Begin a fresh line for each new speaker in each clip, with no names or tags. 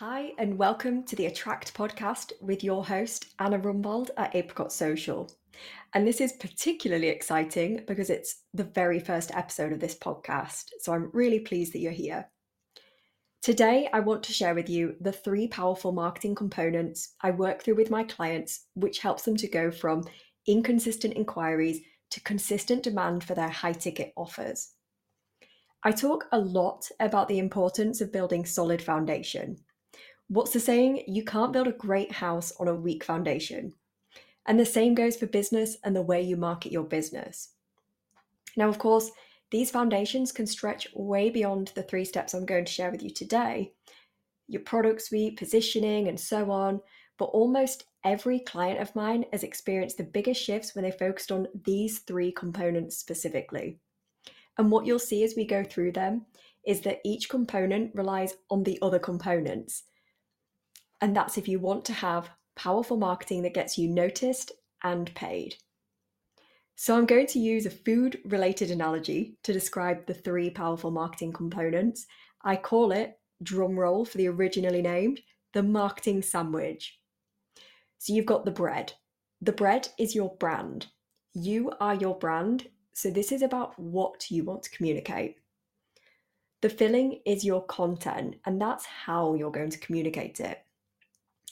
Hi, and welcome to the Attract podcast with your host, Anna Rumbold at Apricot Social. And this is particularly exciting because it's the very first episode of this podcast. So I'm really pleased that you're here. Today, I want to share with you the three powerful marketing components I work through with my clients, which helps them to go from inconsistent inquiries to consistent demand for their high ticket offers. I talk a lot about the importance of building solid foundation What's the saying? You can't build a great house on a weak foundation. And the same goes for business and the way you market your business. Now, of course, these foundations can stretch way beyond the three steps I'm going to share with you today your product suite, positioning, and so on. But almost every client of mine has experienced the biggest shifts when they focused on these three components specifically. And what you'll see as we go through them is that each component relies on the other components. And that's if you want to have powerful marketing that gets you noticed and paid. So, I'm going to use a food related analogy to describe the three powerful marketing components. I call it, drumroll for the originally named, the marketing sandwich. So, you've got the bread. The bread is your brand. You are your brand. So, this is about what you want to communicate. The filling is your content, and that's how you're going to communicate it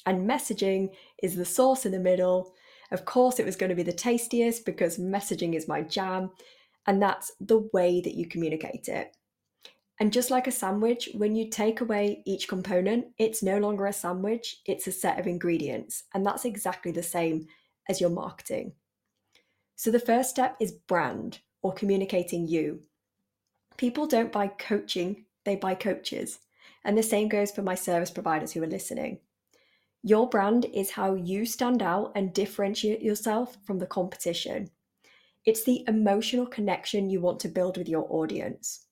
and messaging is the sauce in the middle. Of course, it was going to be the tastiest because messaging is my jam, and that's the way that you communicate it. And just like a sandwich, when you take away each component, it's no longer a sandwich, it's a set of ingredients. And that's exactly the same as your marketing. So the first step is brand or communicating you. People don't buy coaching, they buy coaches. And the same goes for my service providers who are listening. Your brand is how you stand out and differentiate yourself from the competition. It's the emotional connection you want to build with your audience.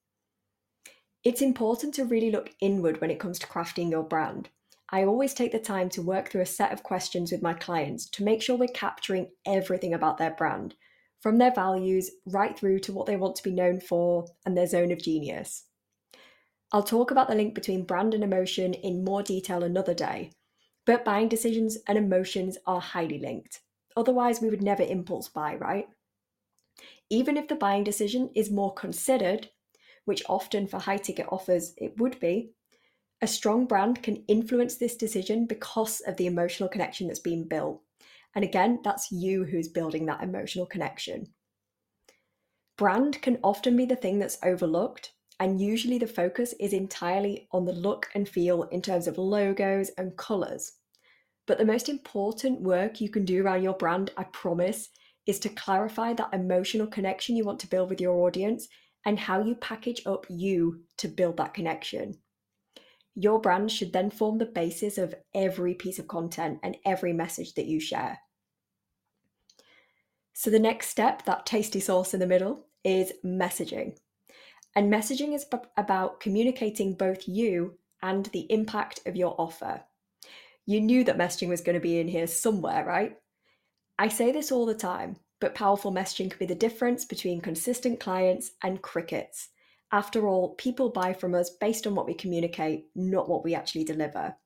It's important to really look inward when it comes to crafting your brand. I always take the time to work through a set of questions with my clients to make sure we're capturing everything about their brand, from their values right through to what they want to be known for and their zone of genius. I'll talk about the link between brand and emotion in more detail another day, but buying decisions and emotions are highly linked. Otherwise, we would never impulse buy, right? Even if the buying decision is more considered, which often for high ticket offers it would be, a strong brand can influence this decision because of the emotional connection that's being built. And again, that's you who's building that emotional connection. Brand can often be the thing that's overlooked and usually the focus is entirely on the look and feel in terms of logos and colors. But the most important work you can do around your brand, I promise, is to clarify that emotional connection you want to build with your audience and how you package up you to build that connection. Your brand should then form the basis of every piece of content and every message that you share. So, the next step, that tasty sauce in the middle, is messaging. And messaging is b- about communicating both you and the impact of your offer. You knew that messaging was going to be in here somewhere, right? I say this all the time, but powerful messaging can be the difference between consistent clients and crickets. After all, people buy from us based on what we communicate, not what we actually deliver.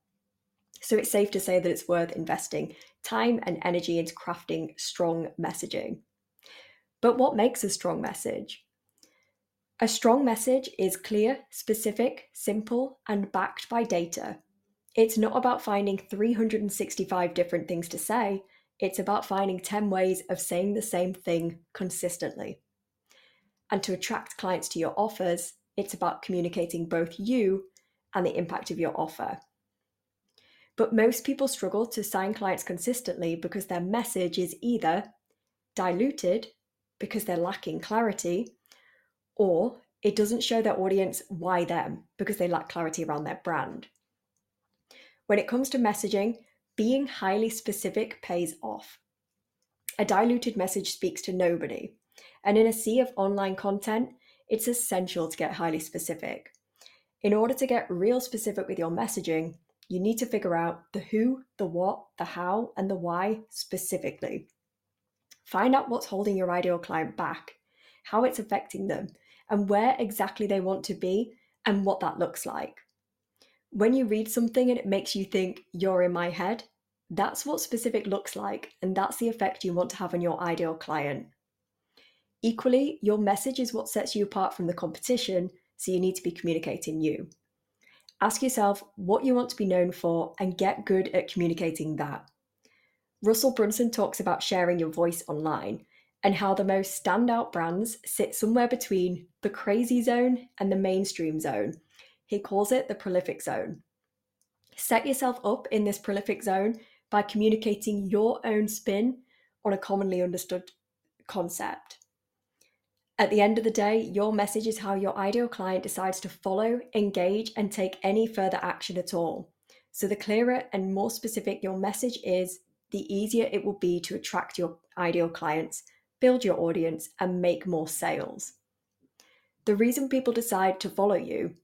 So it's safe to say that it's worth investing time and energy into crafting strong messaging. But what makes a strong message? A strong message is clear, specific, simple, and backed by data. It's not about finding 365 different things to say, it's about finding 10 ways of saying the same thing consistently. And to attract clients to your offers, it's about communicating both you and the impact of your offer. But most people struggle to sign clients consistently because their message is either diluted because they're lacking clarity or it doesn't show their audience why them because they lack clarity around their brand. When it comes to messaging, being highly specific pays off. A diluted message speaks to nobody, and in a sea of online content, it's essential to get highly specific. In order to get real specific with your messaging, you need to figure out the who, the what, the how, and the why specifically. Find out what's holding your ideal client back, how it's affecting them, and where exactly they want to be and what that looks like. When you read something and it makes you think you're in my head, that's what specific looks like, and that's the effect you want to have on your ideal client. Equally, your message is what sets you apart from the competition, so you need to be communicating you. Ask yourself what you want to be known for and get good at communicating that. Russell Brunson talks about sharing your voice online and how the most standout brands sit somewhere between the crazy zone and the mainstream zone. He calls it the prolific zone. Set yourself up in this prolific zone by communicating your own spin on a commonly understood concept. At the end of the day, your message is how your ideal client decides to follow, engage, and take any further action at all. So, the clearer and more specific your message is, the easier it will be to attract your ideal clients, build your audience, and make more sales. The reason people decide to follow you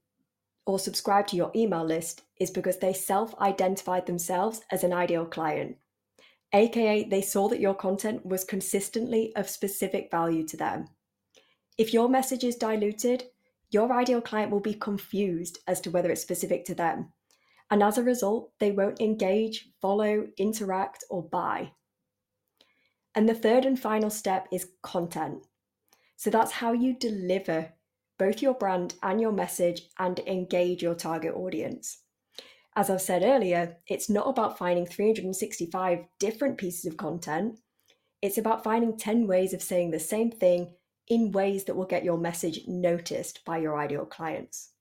or subscribe to your email list is because they self identified themselves as an ideal client, aka, they saw that your content was consistently of specific value to them. If your message is diluted, your ideal client will be confused as to whether it's specific to them. And as a result, they won't engage, follow, interact, or buy. And the third and final step is content. So that's how you deliver both your brand and your message and engage your target audience. As I've said earlier, it's not about finding 365 different pieces of content. It's about finding 10 ways of saying the same thing in ways that will get your message noticed by your ideal clients.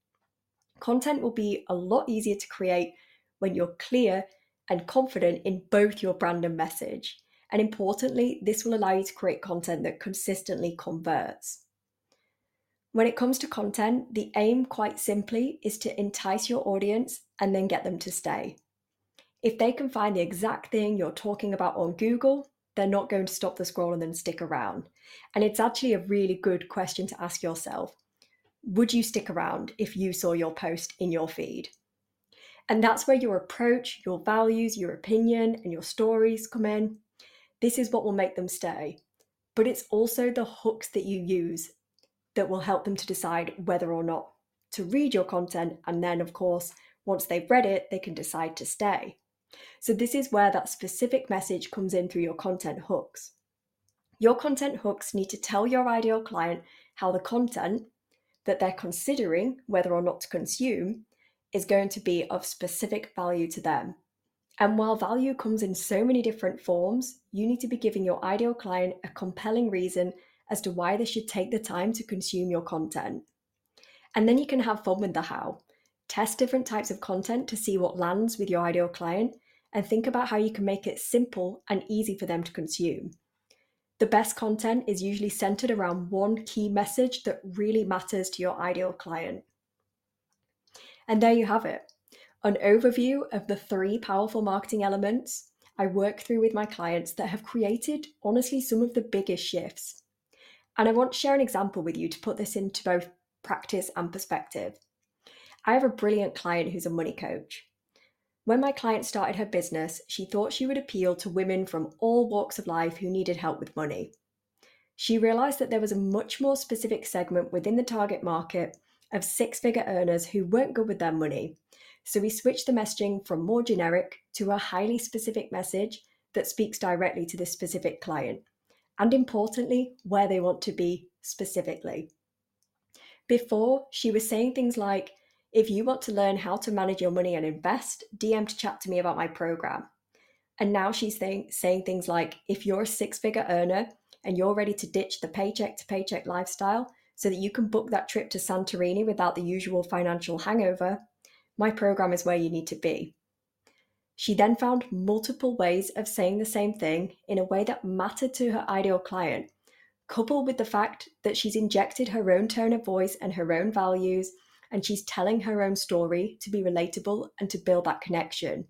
Content will be a lot easier to create when you're clear and confident in both your brand and message. And importantly, this will allow you to create content that consistently converts. When it comes to content, the aim, quite simply, is to entice your audience and then get them to stay. If they can find the exact thing you're talking about on Google, they're not going to stop the scroll and then stick around. And it's actually a really good question to ask yourself. Would you stick around if you saw your post in your feed? And that's where your approach, your values, your opinion, and your stories come in. This is what will make them stay. But it's also the hooks that you use that will help them to decide whether or not to read your content. And then, of course, once they've read it, they can decide to stay. So, this is where that specific message comes in through your content hooks. Your content hooks need to tell your ideal client how the content that they're considering whether or not to consume is going to be of specific value to them. And while value comes in so many different forms, you need to be giving your ideal client a compelling reason as to why they should take the time to consume your content. And then you can have fun with the how. Test different types of content to see what lands with your ideal client and think about how you can make it simple and easy for them to consume. The best content is usually centered around one key message that really matters to your ideal client. And there you have it an overview of the three powerful marketing elements I work through with my clients that have created, honestly, some of the biggest shifts. And I want to share an example with you to put this into both practice and perspective. I have a brilliant client who's a money coach. When my client started her business, she thought she would appeal to women from all walks of life who needed help with money. She realised that there was a much more specific segment within the target market of six figure earners who weren't good with their money. So we switched the messaging from more generic to a highly specific message that speaks directly to this specific client. And importantly, where they want to be specifically. Before, she was saying things like, if you want to learn how to manage your money and invest, DM to chat to me about my program. And now she's saying, saying things like if you're a six figure earner and you're ready to ditch the paycheck to paycheck lifestyle so that you can book that trip to Santorini without the usual financial hangover, my program is where you need to be. She then found multiple ways of saying the same thing in a way that mattered to her ideal client, coupled with the fact that she's injected her own tone of voice and her own values and she's telling her own story to be relatable and to build that connection.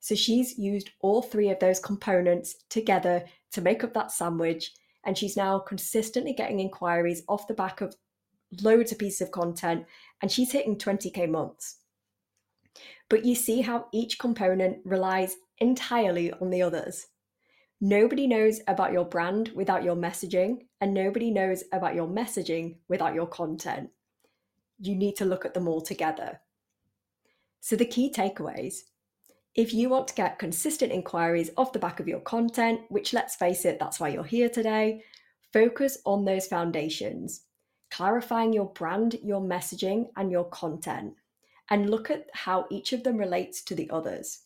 So she's used all three of those components together to make up that sandwich, and she's now consistently getting inquiries off the back of loads of pieces of content, and she's hitting 20k months. But you see how each component relies entirely on the others. Nobody knows about your brand without your messaging, and nobody knows about your messaging without your content you need to look at them all together. So, the key takeaways if you want to get consistent inquiries off the back of your content, which let's face it, that's why you're here today, focus on those foundations, clarifying your brand, your messaging, and your content, and look at how each of them relates to the others.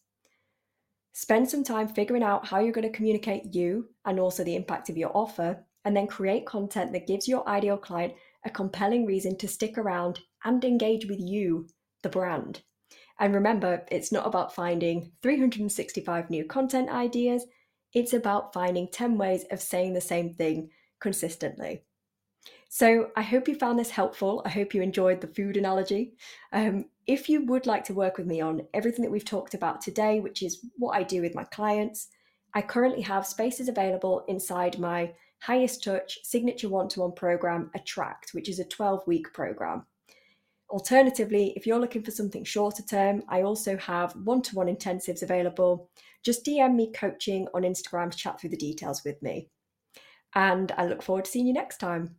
Spend some time figuring out how you're going to communicate you and also the impact of your offer, and then create content that gives your ideal client a compelling reason to stick around and engage with you, the brand. And remember, it's not about finding 365 new content ideas, it's about finding 10 ways of saying the same thing consistently. So I hope you found this helpful. I hope you enjoyed the food analogy. Um, if you would like to work with me on everything that we've talked about today, which is what I do with my clients, I currently have spaces available inside my highest touch signature one to one program, Attract, which is a 12 week program. Alternatively, if you're looking for something shorter term, I also have one to one intensives available. Just DM me coaching on Instagram to chat through the details with me. And I look forward to seeing you next time.